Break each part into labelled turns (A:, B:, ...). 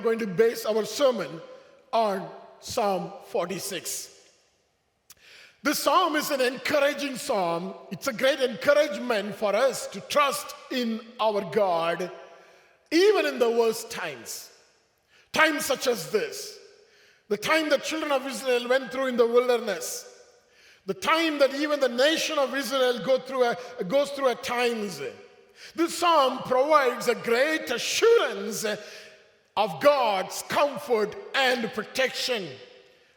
A: are going to base our sermon on Psalm 46. This psalm is an encouraging psalm. It's a great encouragement for us to trust in our God, even in the worst times. Times such as this, the time the children of Israel went through in the wilderness, the time that even the nation of Israel go through a, goes through at times. This psalm provides a great assurance of God's comfort and protection.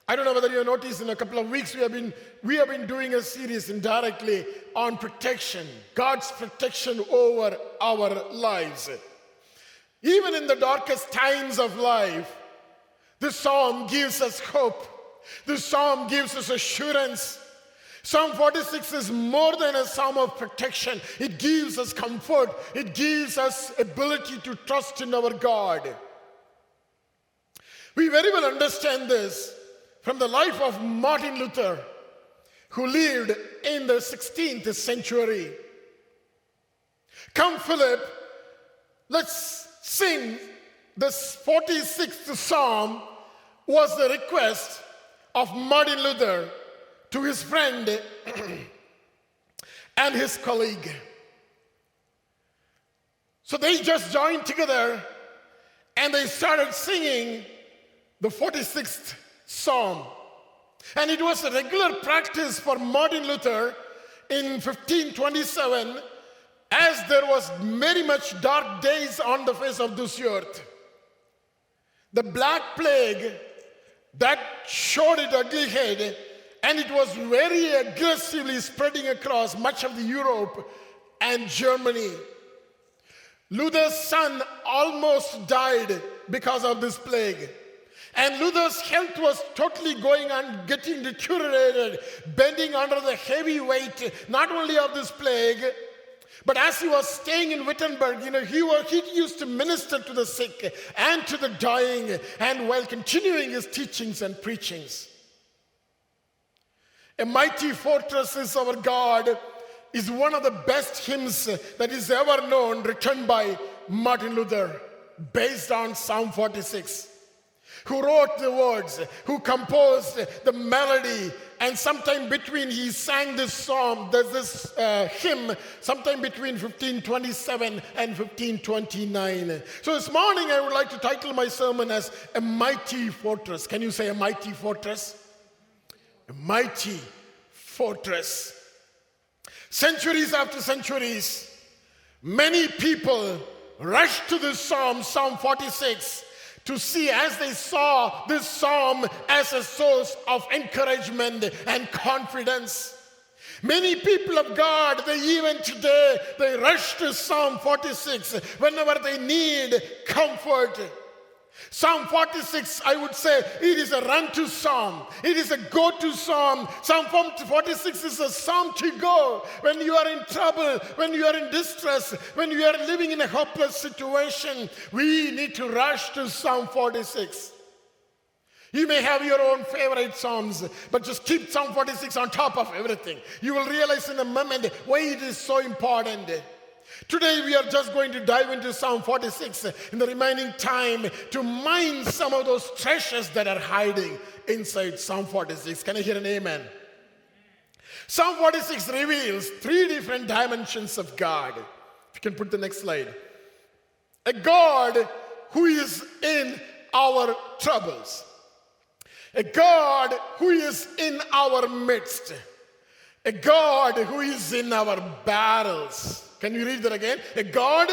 A: I don't know whether you noticed in a couple of weeks we have been we have been doing a series indirectly on protection, God's protection over our lives. Even in the darkest times of life, this psalm gives us hope. This psalm gives us assurance. Psalm 46 is more than a psalm of protection. It gives us comfort. It gives us ability to trust in our God. We very well understand this from the life of Martin Luther, who lived in the 16th century. Come, Philip, let's sing this 46th psalm was the request of Martin Luther to his friend and his colleague. So they just joined together and they started singing the 46th psalm. And it was a regular practice for Martin Luther in 1527 as there was very much dark days on the face of this earth. The Black Plague that showed its ugly head and it was very aggressively spreading across much of the Europe and Germany. Luther's son almost died because of this plague. And Luther's health was totally going on, getting deteriorated, bending under the heavy weight, not only of this plague, but as he was staying in Wittenberg, you know, he, was, he used to minister to the sick and to the dying, and while continuing his teachings and preachings. A mighty fortress is our God is one of the best hymns that is ever known, written by Martin Luther, based on Psalm 46 who wrote the words, who composed the melody, and sometime between he sang this psalm, there's this uh, hymn, sometime between 1527 and 1529. So this morning I would like to title my sermon as A Mighty Fortress. Can you say a mighty fortress? A mighty fortress. Centuries after centuries, many people rushed to this psalm, Psalm 46 to see as they saw this psalm as a source of encouragement and confidence. Many people of God, they even today, they rush to Psalm 46 whenever they need comfort. Psalm 46, I would say, it is a run to psalm. It is a go to psalm. Psalm 46 is a psalm to go when you are in trouble, when you are in distress, when you are living in a hopeless situation. We need to rush to Psalm 46. You may have your own favorite Psalms, but just keep Psalm 46 on top of everything. You will realize in a moment why it is so important. Today, we are just going to dive into Psalm 46 in the remaining time to mine some of those treasures that are hiding inside Psalm 46. Can I hear an amen? Psalm 46 reveals three different dimensions of God. If you can put the next slide. A God who is in our troubles, a God who is in our midst, a God who is in our battles can you read that again? A God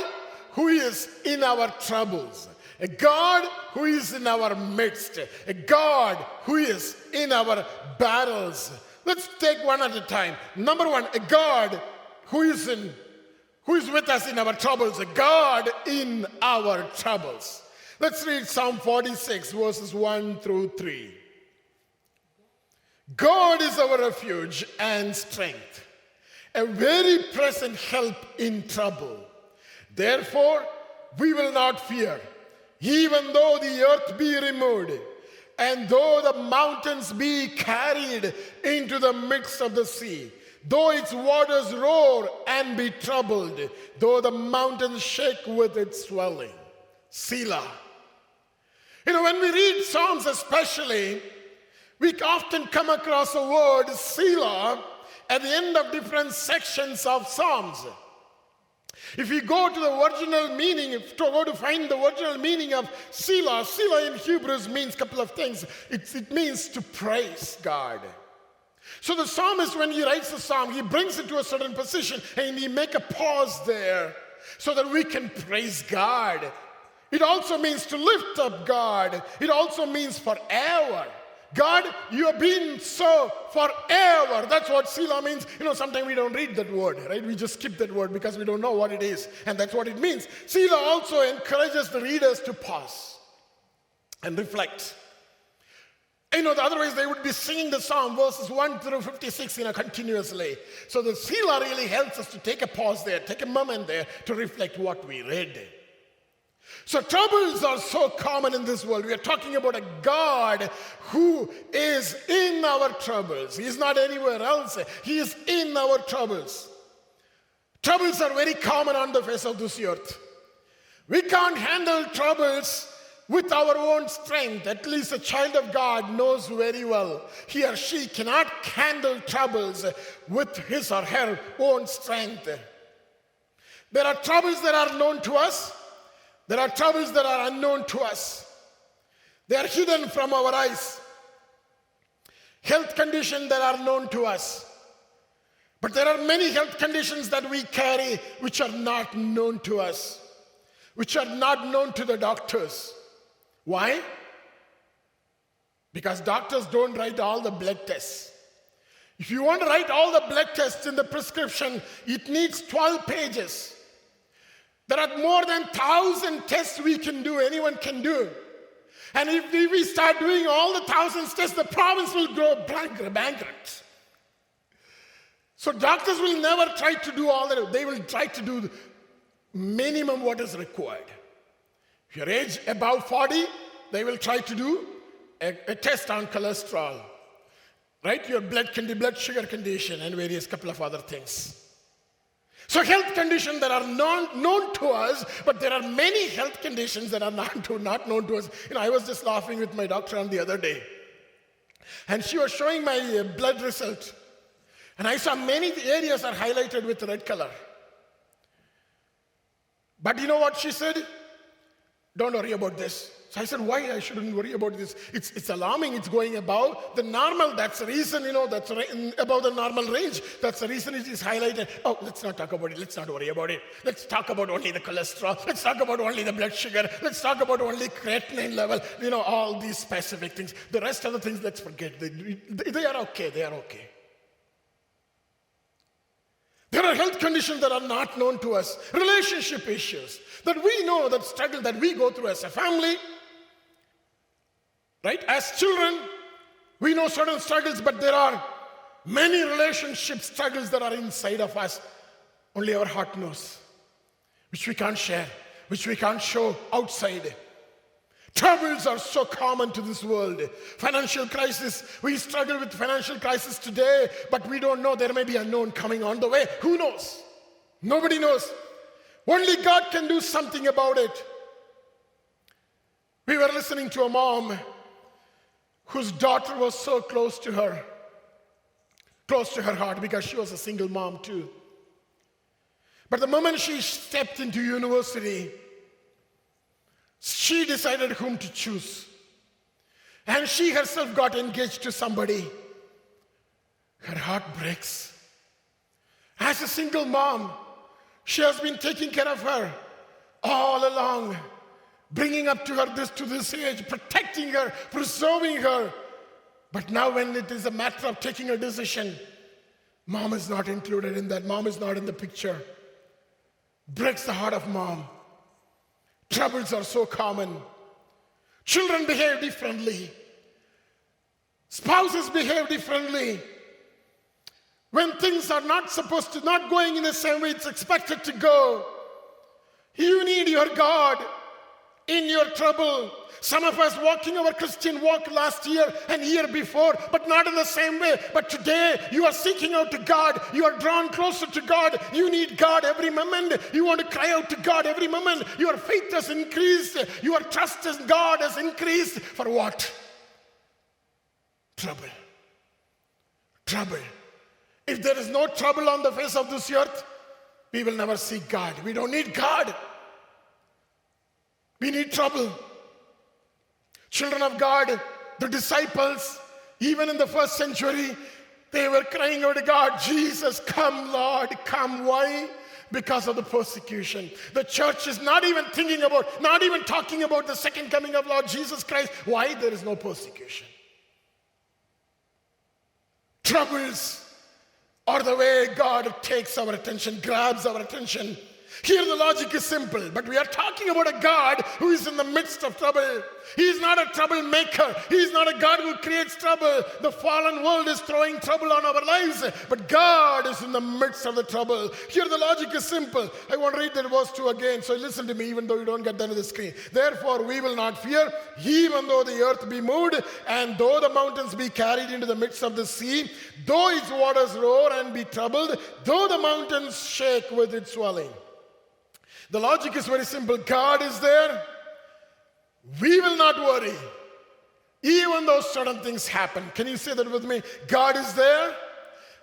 A: who is in our troubles, a God who is in our midst, a God who is in our battles. Let's take one at a time. Number one, a God who is in who is with us in our troubles, a God in our troubles. Let's read Psalm 46, verses 1 through 3. God is our refuge and strength a very present help in trouble. Therefore, we will not fear, even though the earth be removed, and though the mountains be carried into the midst of the sea, though its waters roar and be troubled, though the mountains shake with its swelling. Selah. You know, when we read Psalms, especially, we often come across the word Selah at the end of different sections of Psalms. If you go to the original meaning, if to go to find the original meaning of Selah, Selah in Hebrews means a couple of things. It, it means to praise God. So the psalmist, when he writes the psalm, he brings it to a certain position and he make a pause there so that we can praise God. It also means to lift up God. It also means forever. God, you have been so forever. That's what Selah means. You know, sometimes we don't read that word, right? We just skip that word because we don't know what it is. And that's what it means. Selah also encourages the readers to pause and reflect. You know, otherwise they would be singing the psalm verses 1 through 56 you know, continuously. So the Selah really helps us to take a pause there, take a moment there to reflect what we read. So troubles are so common in this world. We are talking about a God who is in our troubles. He is not anywhere else. He is in our troubles. Troubles are very common on the face of this earth. We can't handle troubles with our own strength. At least a child of God knows very well. He or she cannot handle troubles with his or her own strength. There are troubles that are known to us, there are troubles that are unknown to us. They are hidden from our eyes. Health conditions that are known to us. But there are many health conditions that we carry which are not known to us, which are not known to the doctors. Why? Because doctors don't write all the blood tests. If you want to write all the blood tests in the prescription, it needs 12 pages. There are more than 1,000 tests we can do, anyone can do. And if we start doing all the thousands tests, the province will go bankrupt. So doctors will never try to do all that. They will try to do minimum what is required. If you're age above 40, they will try to do a, a test on cholesterol, right? Your blood, can be blood sugar condition and various couple of other things. So health conditions that are non, known to us, but there are many health conditions that are not, to, not known to us. You know, I was just laughing with my doctor on the other day. And she was showing my uh, blood result. And I saw many areas are highlighted with red color. But you know what she said? Don't worry about this. So I said, why I shouldn't worry about this? It's, it's alarming. It's going above the normal. That's the reason, you know, that's above the normal range. That's the reason it is highlighted. Oh, let's not talk about it. Let's not worry about it. Let's talk about only the cholesterol. Let's talk about only the blood sugar. Let's talk about only creatinine level. You know, all these specific things. The rest of the things, let's forget. They, they are okay. They are okay. There are health conditions that are not known to us, relationship issues that we know that struggle that we go through as a family, Right? As children, we know certain struggles, but there are many relationship struggles that are inside of us. Only our heart knows, which we can't share, which we can't show outside. Troubles are so common to this world. Financial crisis, we struggle with financial crisis today, but we don't know there may be unknown coming on the way. Who knows? Nobody knows. Only God can do something about it. We were listening to a mom whose daughter was so close to her, close to her heart because she was a single mom too. But the moment she stepped into university, she decided whom to choose. And she herself got engaged to somebody. Her heart breaks. As a single mom, she has been taking care of her all along bringing up to her this to this age, protecting her, preserving her. But now, when it is a matter of taking a decision, mom is not included in that. Mom is not in the picture. Breaks the heart of mom. Troubles are so common. Children behave differently. Spouses behave differently. When things are not supposed to, not going in the same way it's expected to go, you need your God in your trouble. Some of us walking our Christian walk last year and year before, but not in the same way. But today you are seeking out to God. You are drawn closer to God. You need God every moment. You want to cry out to God every moment. Your faith has increased. Your trust in God has increased. For what? Trouble. Trouble. If there is no trouble on the face of this earth, we will never seek God. We don't need God. We need trouble. Children of God, the disciples, even in the first century, they were crying out to God, Jesus, come, Lord, come. Why? Because of the persecution. The church is not even thinking about, not even talking about the second coming of Lord Jesus Christ. Why? There is no persecution. Troubles are the way God takes our attention, grabs our attention here the logic is simple, but we are talking about a God who is in the midst of trouble. He is not a troublemaker. He is not a God who creates trouble. The fallen world is throwing trouble on our lives, but God is in the midst of the trouble. Here the logic is simple. I want to read that verse 2 again, so listen to me even though you don't get that on the screen. Therefore we will not fear, even though the earth be moved, and though the mountains be carried into the midst of the sea, though its waters roar and be troubled, though the mountains shake with its swelling. The logic is very simple God is there. We will not worry, even though certain things happen. Can you say that with me? God is there,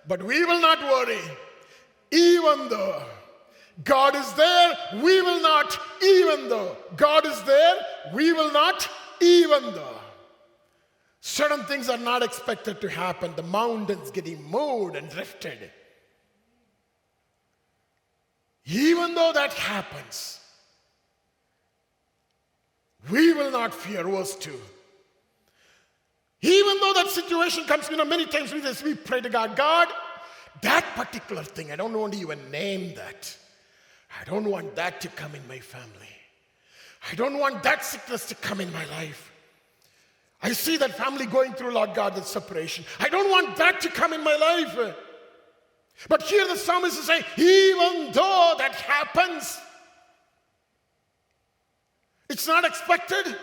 A: but we will not worry, even though. God is there, we will not, even though. God is there, we will not, even though. Certain things are not expected to happen. The mountains getting moved and drifted. Even though that happens, we will not fear. Verse 2. Even though that situation comes, you know, many times we just we pray to God, God, that particular thing, I don't want to even name that. I don't want that to come in my family. I don't want that sickness to come in my life. I see that family going through, Lord God, that separation. I don't want that to come in my life. But here the psalmist is saying, even though that happens, it's not expected,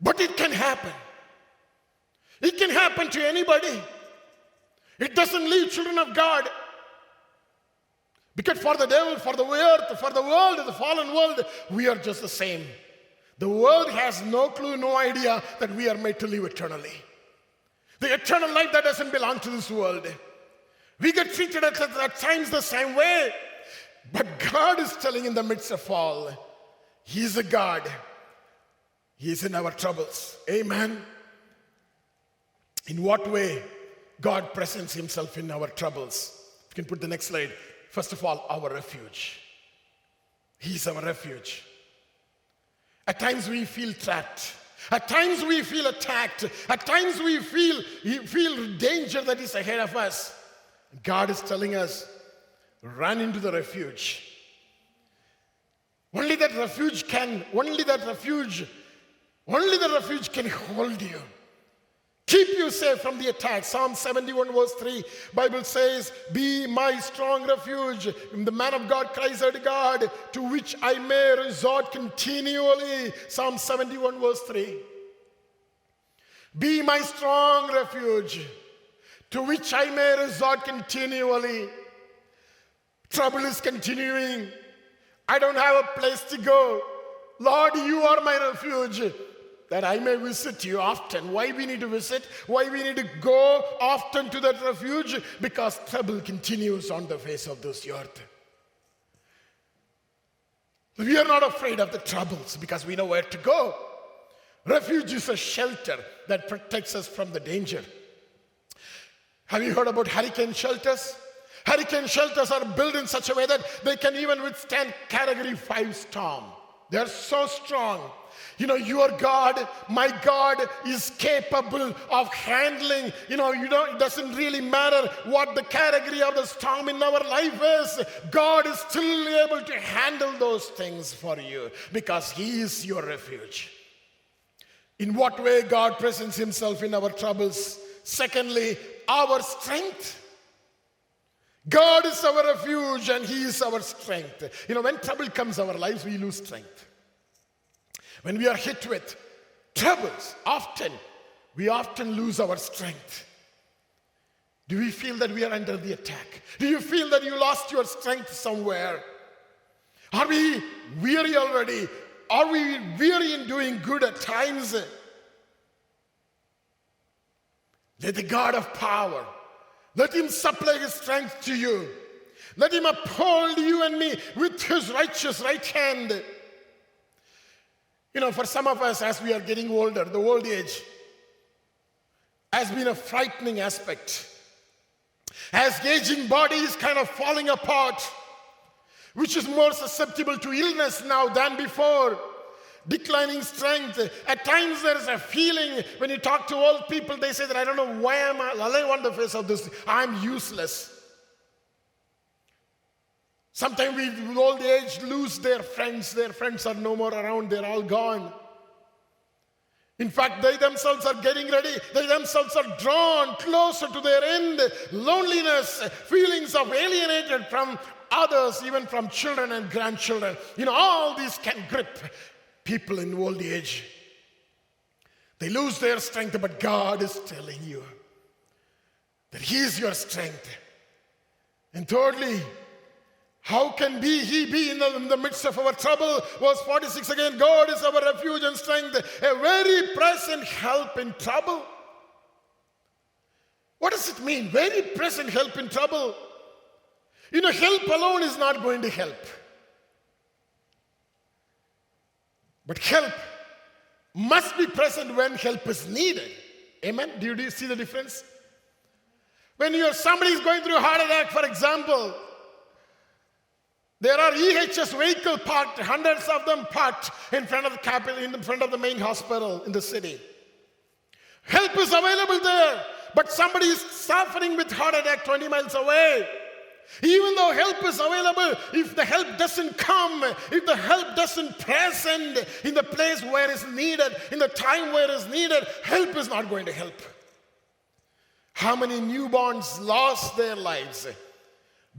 A: but it can happen. It can happen to anybody. It doesn't leave children of God. Because for the devil, for the earth, for the world, the fallen world, we are just the same. The world has no clue, no idea that we are made to live eternally. The eternal life that doesn't belong to this world. We get treated at, times the same way. But God is telling in the midst of all, He's a God. He's in our troubles. Amen. In what way God presents Himself in our troubles? You can put the next slide. First of all, our refuge. He's our refuge. At times we feel trapped. At times we feel attacked. At times we feel, feel danger that is ahead of us. God is telling us, run into the refuge. Only that refuge can, only that refuge, only the refuge can hold you. Keep you safe from the attack. Psalm 71 verse 3, Bible says, Be my strong refuge. The man of God cries out to God, to which I may resort continually. Psalm 71 verse 3. Be my strong refuge to which I may resort continually. Trouble is continuing. I don't have a place to go. Lord, you are my refuge that I may visit you often. Why we need to visit? Why we need to go often to that refuge? Because trouble continues on the face of this earth. We are not afraid of the troubles because we know where to go. Refuge is a shelter that protects us from the danger. Have you heard about hurricane shelters? Hurricane shelters are built in such a way that they can even withstand category 5 storm. They're so strong. You know, your God, my God, is capable of handling. You know, you know, it doesn't really matter what the category of the storm in our life is. God is still able to handle those things for you because He is your refuge. In what way God presents Himself in our troubles? Secondly, our strength. God is our refuge and He is our strength. You know, when trouble comes our lives, we lose strength. When we are hit with troubles, often, we often lose our strength. Do we feel that we are under the attack? Do you feel that you lost your strength somewhere? Are we weary already? Are we weary in doing good at times? Let the God of power, let him supply his strength to you. Let him uphold you and me with his righteous right hand. You know, for some of us, as we are getting older, the old age has been a frightening aspect. As aging body is kind of falling apart, which is more susceptible to illness now than before declining strength. At times there is a feeling when you talk to old people, they say that I don't know why am I alive on the face of this. I'm useless. Sometimes we, with old age, lose their friends. Their friends are no more around, they're all gone. In fact, they themselves are getting ready. They themselves are drawn closer to their end. Loneliness, feelings of alienated from others, even from children and grandchildren. You know, all these can grip people in old age. They lose their strength, but God is telling you that He is your strength. And thirdly, how can be he be in the, in the, midst of our trouble? Verse 46 again God is our refuge and strength, a very present help in trouble. What does it mean? Very present help in trouble. You know, help alone is not going to help. But help must be present when help is needed. Amen? Do you, see the difference? When you're somebody is going through a heart attack, for example, there are EHS vehicle parked, hundreds of them parked in front of the capital, in front of the main hospital in the city. Help is available there, but somebody is suffering with heart attack 20 miles away. Even though help is available, if the help doesn't come, if the help doesn't present in the place where it's needed, in the time where it's needed, help is not going to help. How many newborns lost their lives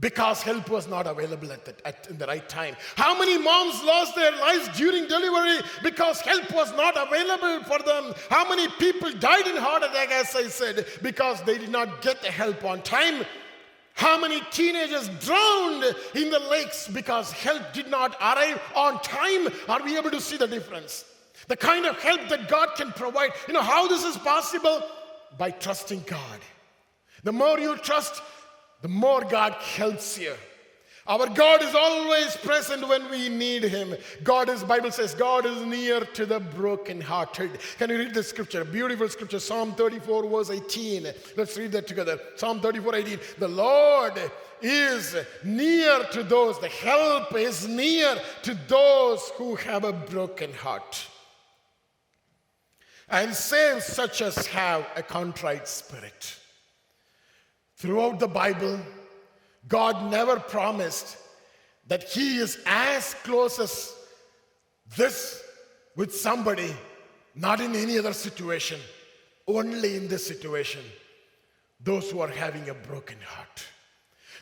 A: because help was not available at the, at, in the right time? How many moms lost their lives during delivery because help was not available for them? How many people died in heart attack, as I said, because they did not get the help on time? How many teenagers drowned in the lakes because help did not arrive on time? Are we able to see the difference? The kind of help that God can provide. You know how this is possible? By trusting God. The more you trust, the more God helps you. Our God is always present when we need Him. God is, Bible says, God is near to the brokenhearted. Can you read the scripture? Beautiful scripture, Psalm 34, verse 18. Let's read that together. Psalm 34, 18. The Lord is near to those, the help is near to those who have a broken heart. And saves such as have a contrite spirit. Throughout the Bible, God never promised that He is as close as this with somebody, not in any other situation, only in this situation. Those who are having a broken heart,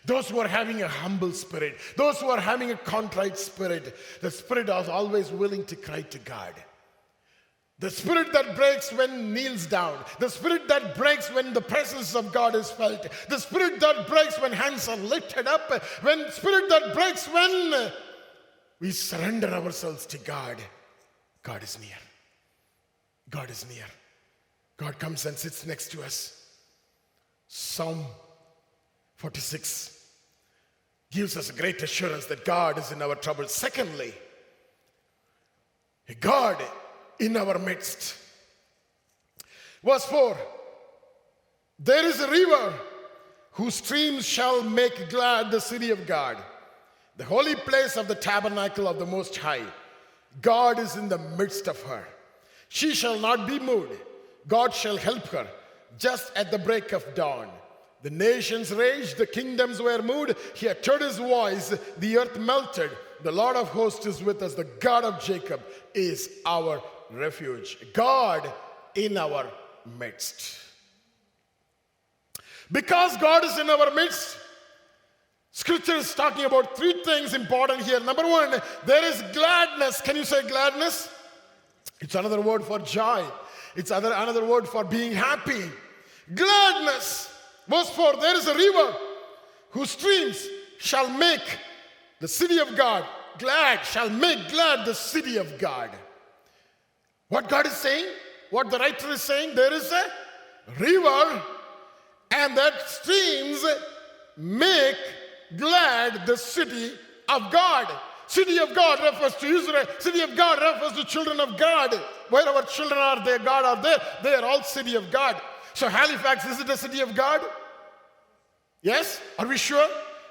A: those who are having a humble spirit, those who are having a contrite spirit, the spirit is always willing to cry to God. The spirit that breaks when kneels down. The spirit that breaks when the presence of God is felt. The spirit that breaks when hands are lifted up. When spirit that breaks when we surrender ourselves to God. God is near. God is near. God comes and sits next to us. Psalm 46 gives us a great assurance that God is in our trouble. Secondly, God in our midst. Verse 4 There is a river whose streams shall make glad the city of God, the holy place of the tabernacle of the Most High. God is in the midst of her. She shall not be moved. God shall help her just at the break of dawn. The nations raged, the kingdoms were moved. He uttered his voice, the earth melted. The Lord of hosts is with us, the God of Jacob is our refuge. God in our midst. Because God is in our midst, Scripture is talking about three things important here. Number one, there is gladness. Can you say gladness? It's another word for joy. It's other, another word for being happy. Gladness. Verse 4 There is a river whose streams shall make the city of God glad, shall make glad the city of God. What God is saying, what the writer is saying, there is a river, and that streams make glad the city of God. City of God refers to Israel. City of God refers to children of God. Wherever children are there, God are there. They are all city of God. So Halifax, is it a city of God? Yes? Are we sure?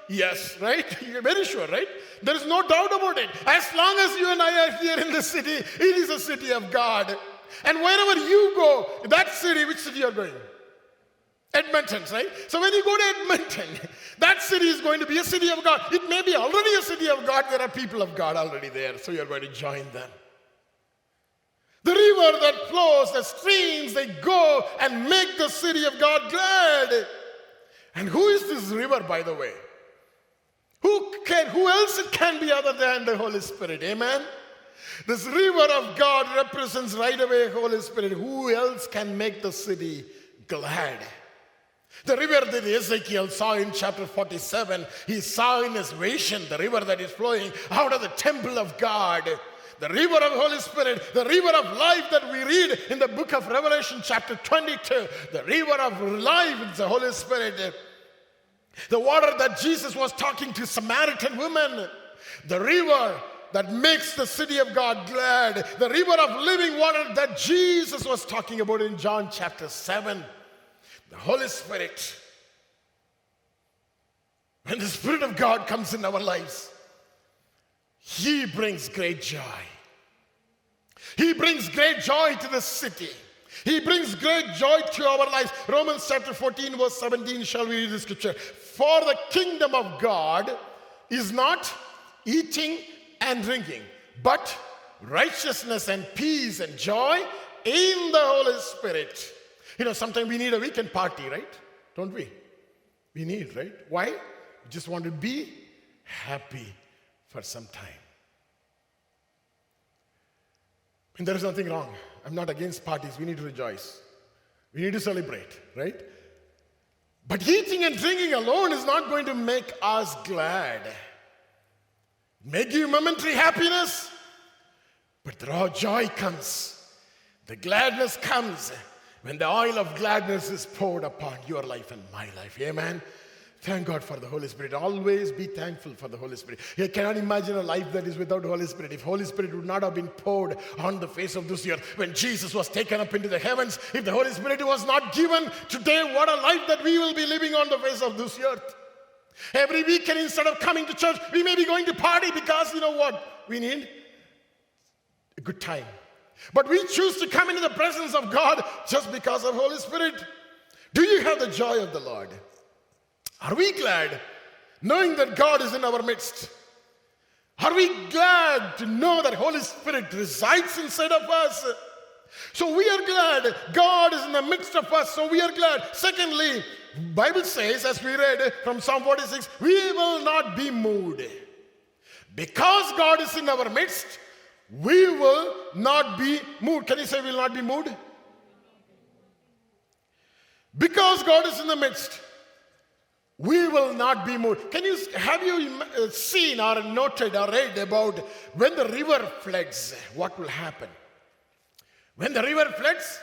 A: Yes, right? You're very sure, right? There is no doubt about it. As long as you and I are here in the city, it is a city of God. And wherever you go, that city, which city you're going? Edmonton, right? So when you go to Edmonton, that city is going to be a city of God. It may be already a city of God. There are people of God already there, so you're going to join them. The river that flows, the streams, they go and make the city of God glad. And who is this river, by the way? Who can who else it can be other than the Holy Spirit? Amen. This river of God represents right away Holy Spirit. Who else can make the city glad? The river that Ezekiel saw in chapter 47, he saw in his vision the river that is flowing out of the temple of God. The river of Holy Spirit, the river of life that we read in the book of Revelation, chapter 22, the river of life is the Holy Spirit. The water that Jesus was talking to Samaritan women, the river that makes the city of God glad, the river of living water that Jesus was talking about in John chapter 7. The Holy Spirit. When the Spirit of God comes in our lives, He brings great joy. He brings great joy to the city. He brings great joy to our lives. Romans chapter 14, verse 17, shall we read the scripture? For the kingdom of God is not eating and drinking, but righteousness and peace and joy in the Holy Spirit. You know, sometimes we need a weekend party, right? Don't we? We need, right? Why? We just want to be happy for some time. And there is nothing wrong. I'm not against parties. We need to rejoice. We need to celebrate, right? But eating and drinking alone is not going to make us glad. May give momentary happiness, but the raw joy comes. The gladness comes when the oil of gladness is poured upon your life and my life. Amen. Thank God for the Holy Spirit. Always be thankful for the Holy Spirit. You cannot imagine a life that is without Holy Spirit. If Holy Spirit would not have been poured on the face of this earth when Jesus was taken up into the heavens, if the Holy Spirit was not given today, what a life that we will be living on the face of this earth. Every weekend, instead of coming to church, we may be going to party because you know what? We need a good time. But we choose to come into the presence of God just because of Holy Spirit. Do you have the joy of the Lord? Are we glad knowing that God is in our midst? Are we glad to know that Holy Spirit resides inside of us? So we are glad God is in the midst of us. So we are glad. Secondly, Bible says, as we read from Psalm 46, we will not be moved. Because God is in our midst, we will not be moved. Can you say we will not be moved? Because God is in the midst, we will not be moved. Can you have you uh, seen or noted or read about when the river floods, what will happen? When the river floods,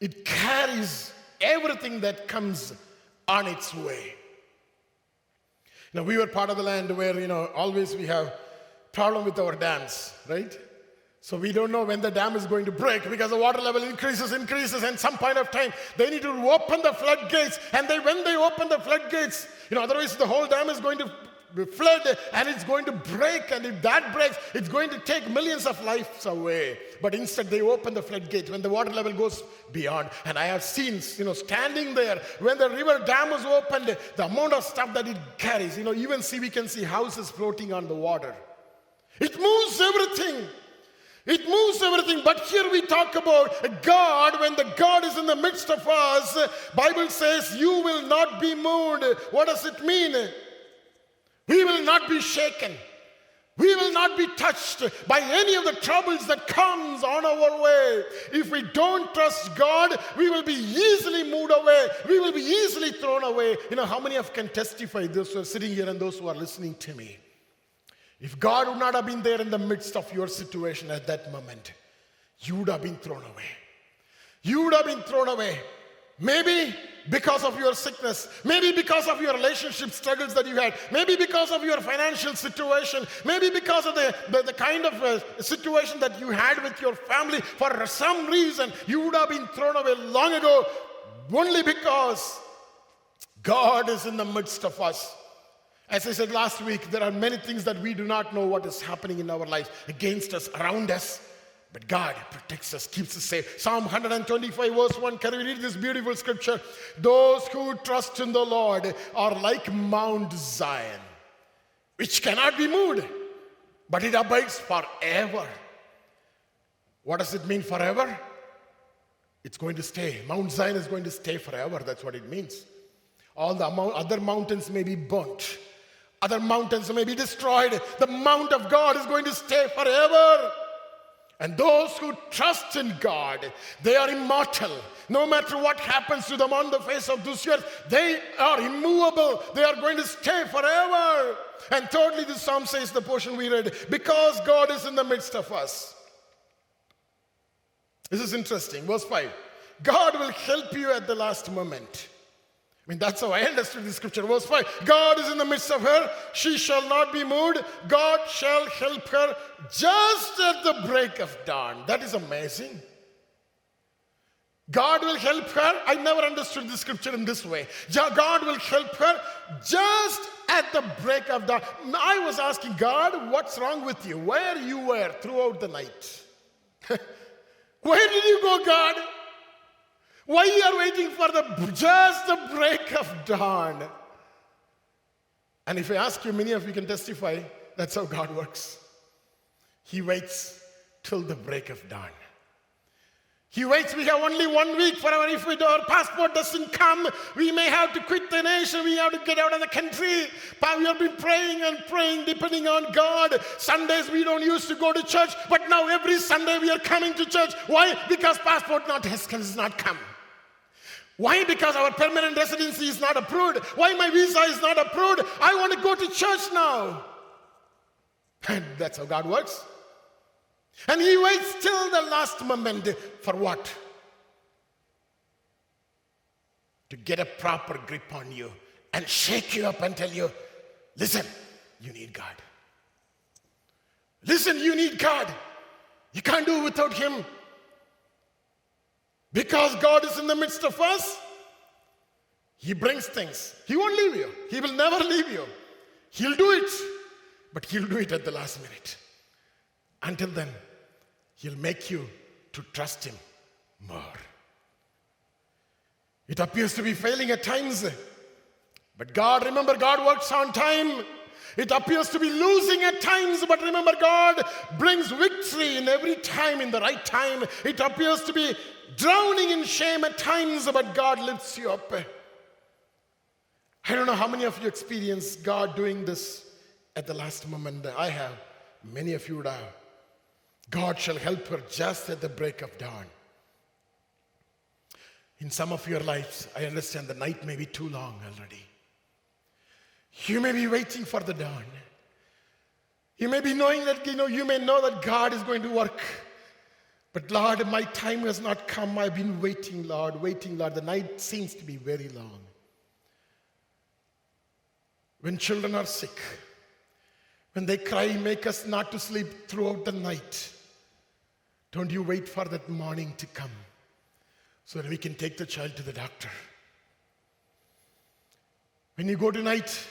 A: it carries everything that comes on its way. Now we were part of the land where you know always we have problem with our dams, right? So we don't know when the dam is going to break because the water level increases, increases, and some point of time they need to open the floodgates. And they, when they open the floodgates, you know, otherwise the whole dam is going to flood and it's going to break. And if that breaks, it's going to take millions of lives away. But instead, they open the floodgates when the water level goes beyond. And I have seen, you know, standing there when the river dam was opened, the amount of stuff that it carries. You know, even see we can see houses floating on the water. It moves everything. It moves everything. But here we talk about God, when the God is in the midst of us, Bible says, you will not be moved. What does it mean? We will not be shaken. We will not be touched by any of the troubles that comes on our way. If we don't trust God, we will be easily moved away. We will be easily thrown away. You know, how many of can testify, those who are sitting here and those who are listening to me? If God would not have been there in the midst of your situation at that moment, you would have been thrown away. You would have been thrown away. Maybe because of your sickness, maybe because of your relationship struggles that you had, maybe because of your financial situation, maybe because of the, the, the kind of uh, situation that you had with your family. For some reason, you would have been thrown away long ago only because God is in the midst of us. As I said last week, there are many things that we do not know what is happening in our lives against us, around us. But God protects us, keeps us safe. Psalm 125, verse 1. Can we read this beautiful scripture? Those who trust in the Lord are like Mount Zion, which cannot be moved, but it abides forever. What does it mean forever? It's going to stay. Mount Zion is going to stay forever. That's what it means. All the other mountains may be burnt, other mountains may be destroyed. The mount of God is going to stay forever. And those who trust in God, they are immortal. No matter what happens to them on the face of this earth, they are immovable. They are going to stay forever. And thirdly, the psalm says the portion we read, because God is in the midst of us. This is interesting. Verse 5 God will help you at the last moment. I mean, that's how I understood the scripture. Verse 5 God is in the midst of her. She shall not be moved. God shall help her just at the break of dawn. That is amazing. God will help her. I never understood the scripture in this way. God will help her just at the break of dawn. I was asking God, what's wrong with you? Where you were throughout the night? Where did you go, God? Why you are waiting for the just the break of dawn? And if I ask you, many of you can testify, that's how God works. He waits till the break of dawn. He waits. We have only one week for our, if we, our passport doesn't come, we may have to quit the nation. We have to get out of the country. But we have been praying and praying, depending on God. Sundays we don't used to go to church, but now every Sunday we are coming to church. Why? Because passport not has not come. Why? Because our permanent residency is not approved. Why my visa is not approved? I want to go to church now. And that's how God works. And He waits till the last moment for what? To get a proper grip on you and shake you up and tell you, listen, you need God. Listen, you need God. You can't do without Him. Because God is in the midst of us, He brings things. He won't leave you, He will never leave you. He'll do it, but He'll do it at the last minute. Until then, He'll make you to trust Him more. It appears to be failing at times, but God, remember, God works on time. It appears to be losing at times, but remember, God brings victory in every time in the right time. It appears to be drowning in shame at times, but God lifts you up. I don't know how many of you experience God doing this at the last moment. I have. Many of you would have. God shall help her just at the break of dawn. In some of your lives, I understand the night may be too long already. You may be waiting for the dawn. You may be knowing that, you know, you may know that God is going to work. But Lord, my time has not come. I've been waiting, Lord, waiting, Lord. The night seems to be very long. When children are sick, when they cry, make us not to sleep throughout the night. Don't you wait for that morning to come so that we can take the child to the doctor. When you go tonight,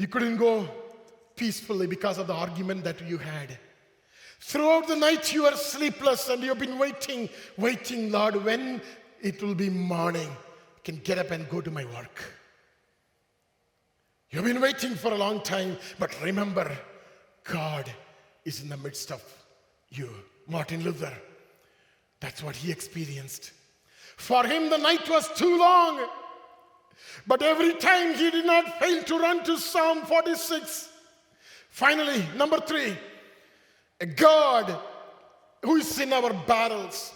A: you couldn't go peacefully because of the argument that you had. Throughout the night, you are sleepless and you've been waiting, waiting, Lord, when it will be morning. I can get up and go to my work. You've been waiting for a long time, but remember, God is in the midst of you. Martin Luther, that's what he experienced. For him, the night was too long. But every time he did not fail to run to Psalm 46 Finally, number three, God who is in our battles.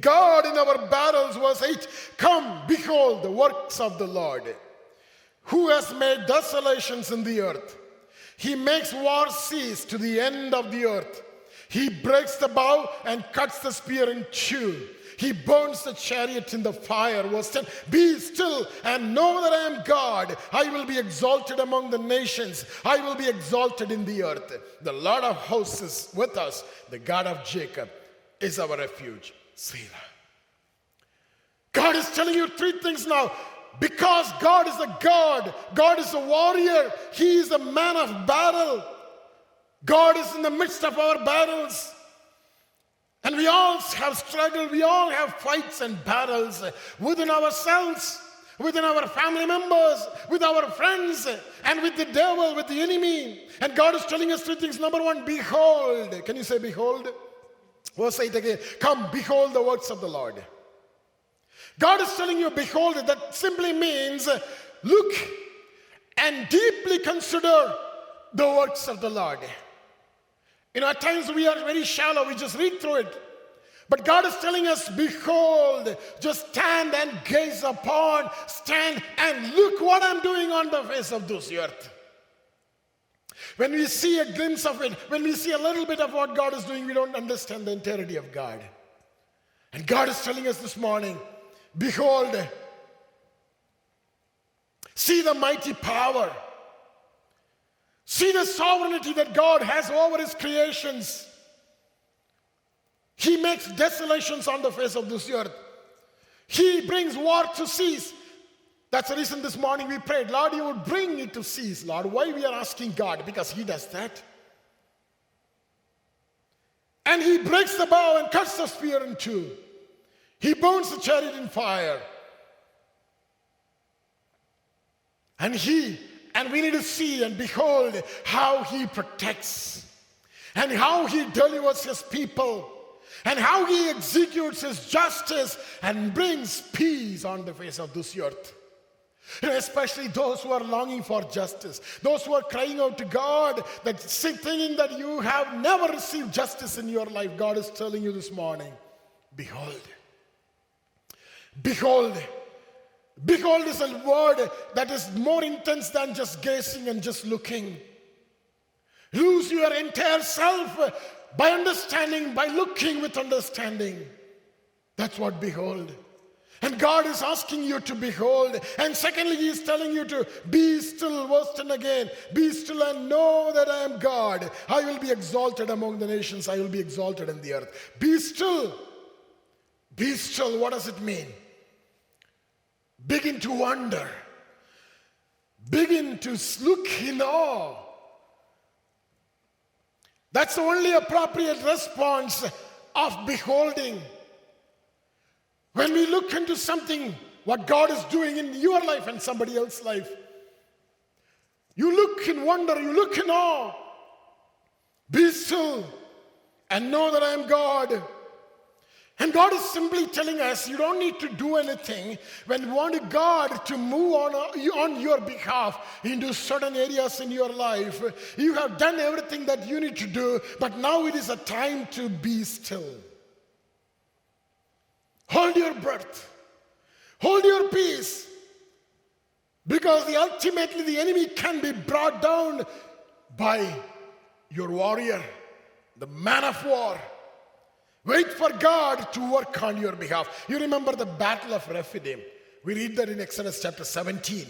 A: God in our battles, verse 8 Come, behold the works of the Lord, who has made desolations in the earth. He makes war cease to the end of the earth. He breaks the bow and cuts the spear in two. He burns the chariot in the fire. Verse 10 Be still and know that I am God. I will be exalted among the nations, I will be exalted in the earth. The Lord of hosts is with us, the God of Jacob is our refuge. Selah. God is telling you three things now. Because God is a God, God is a warrior, He is a man of battle. God is in the midst of our battles. And we all have struggled, we all have fights and battles within ourselves, within our family members, with our friends, and with the devil, with the enemy. And God is telling us three things. Number one, behold. Can you say, behold? Verse 8 again. Come, behold the works of the Lord. God is telling you, behold, that simply means look and deeply consider the works of the Lord. You know, at times we are very shallow, we just read through it. But God is telling us, behold, just stand and gaze upon, stand and look what I'm doing on the face of this earth. When we see a glimpse of it, when we see a little bit of what God is doing, we don't understand the entirety of God. And God is telling us this morning, behold, see the mighty power See the sovereignty that God has over his creations. He makes desolations on the face of this earth. He brings war to cease. That's the reason this morning we prayed, Lord, you would bring it to cease, Lord. Why we are asking God? Because He does that. And He breaks the bow and cuts the spear in two. He burns the chariot in fire. And He and we need to see and behold how he protects. And how he delivers his people. And how he executes his justice and brings peace on the face of this earth. Especially those who are longing for justice, those who are crying out to God, that thinking that you have never received justice in your life. God is telling you this morning, behold, behold, Behold is a word that is more intense than just gazing and just looking. Lose your entire self by understanding, by looking with understanding. That's what behold. And God is asking you to behold. And secondly, He is telling you to be still, verse 10 again. Be still and know that I am God. I will be exalted among the nations, I will be exalted in the earth. Be still. Be still. What does it mean? Begin to wonder, begin to look in awe. That's the only appropriate response of beholding. When we look into something, what God is doing in your life and somebody else's life, you look in wonder, you look in awe. Be still and know that I am God. And God is simply telling us you don't need to do anything. When you want God to move on, on your behalf into certain areas in your life, you have done everything that you need to do, but now it is a time to be still. Hold your breath, hold your peace, because the, ultimately the enemy can be brought down by your warrior, the man of war. Wait for God to work on your behalf. You remember the battle of Rephidim. We read that in Exodus chapter 17.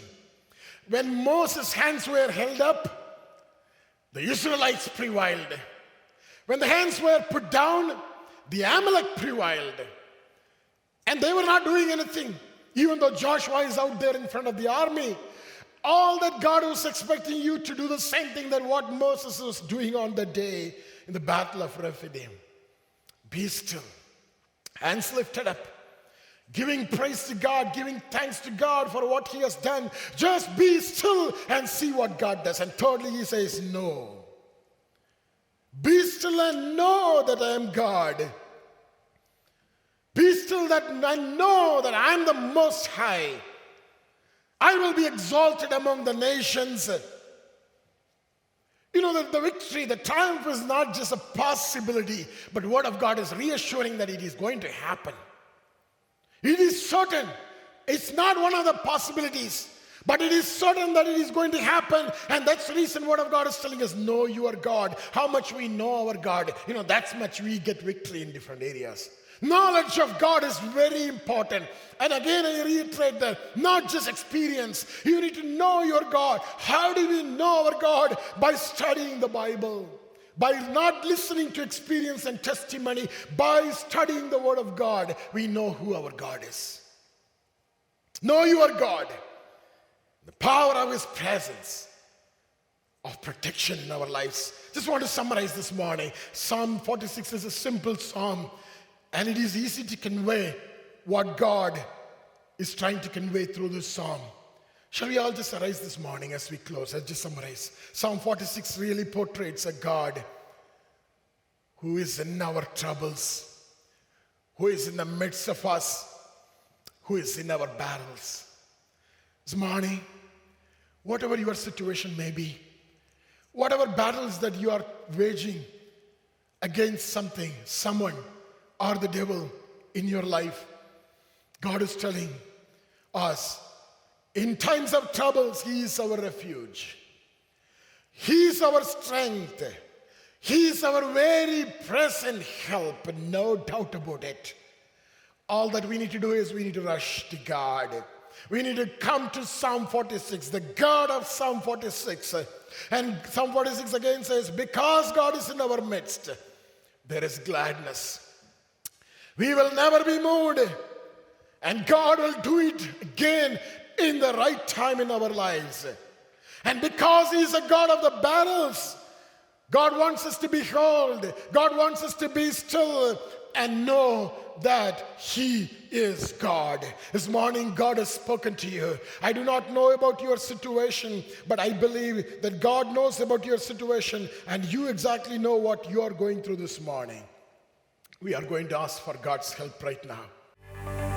A: When Moses' hands were held up, the Israelites prevailed. When the hands were put down, the Amalek prevailed. And they were not doing anything, even though Joshua is out there in front of the army. All that God was expecting you to do the same thing that what Moses was doing on the day in the battle of Rephidim. Be still. Hands lifted up. Giving praise to God, giving thanks to God for what He has done. Just be still and see what God does. And thirdly, He says, Know. Be still and know that I am God. Be still that I know that I am the Most High. I will be exalted among the nations. You know, the, the victory, the triumph is not just a possibility, but Word of God is reassuring that it is going to happen. It is certain. It's not one of the possibilities, but it is certain that it is going to happen. And that's the reason Word of God is telling us, know your God. How much we know our God, you know, that's much we get victory in different areas. Knowledge of God is very important. And again, I reiterate that not just experience. You need to know your God. How do we know our God? By studying the Bible. By not listening to experience and testimony, by studying the Word of God, we know who our God is. Know your God, the power of His presence, of protection in our lives. Just want to summarize this morning. Psalm 46 is a simple psalm, and it is easy to convey what God is trying to convey through this psalm. Shall we all just arise this morning as we close? Let's just summarize. Psalm 46 really portrays a God who is in our troubles, who is in the midst of us, who is in our battles. This morning, whatever your situation may be, whatever battles that you are waging against something, someone, or the devil in your life, God is telling us in times of troubles, He is our refuge. He is our strength. He is our very present help, no doubt about it. All that we need to do is we need to rush to God. We need to come to Psalm 46, the God of Psalm 46. And Psalm 46 again says, Because God is in our midst, there is gladness. We will never be moved. And God will do it again in the right time in our lives. And because He's a God of the battles, God wants us to behold, God wants us to be still and know that He is God. This morning, God has spoken to you. I do not know about your situation, but I believe that God knows about your situation and you exactly know what you are going through this morning we are going to ask for God's help right now.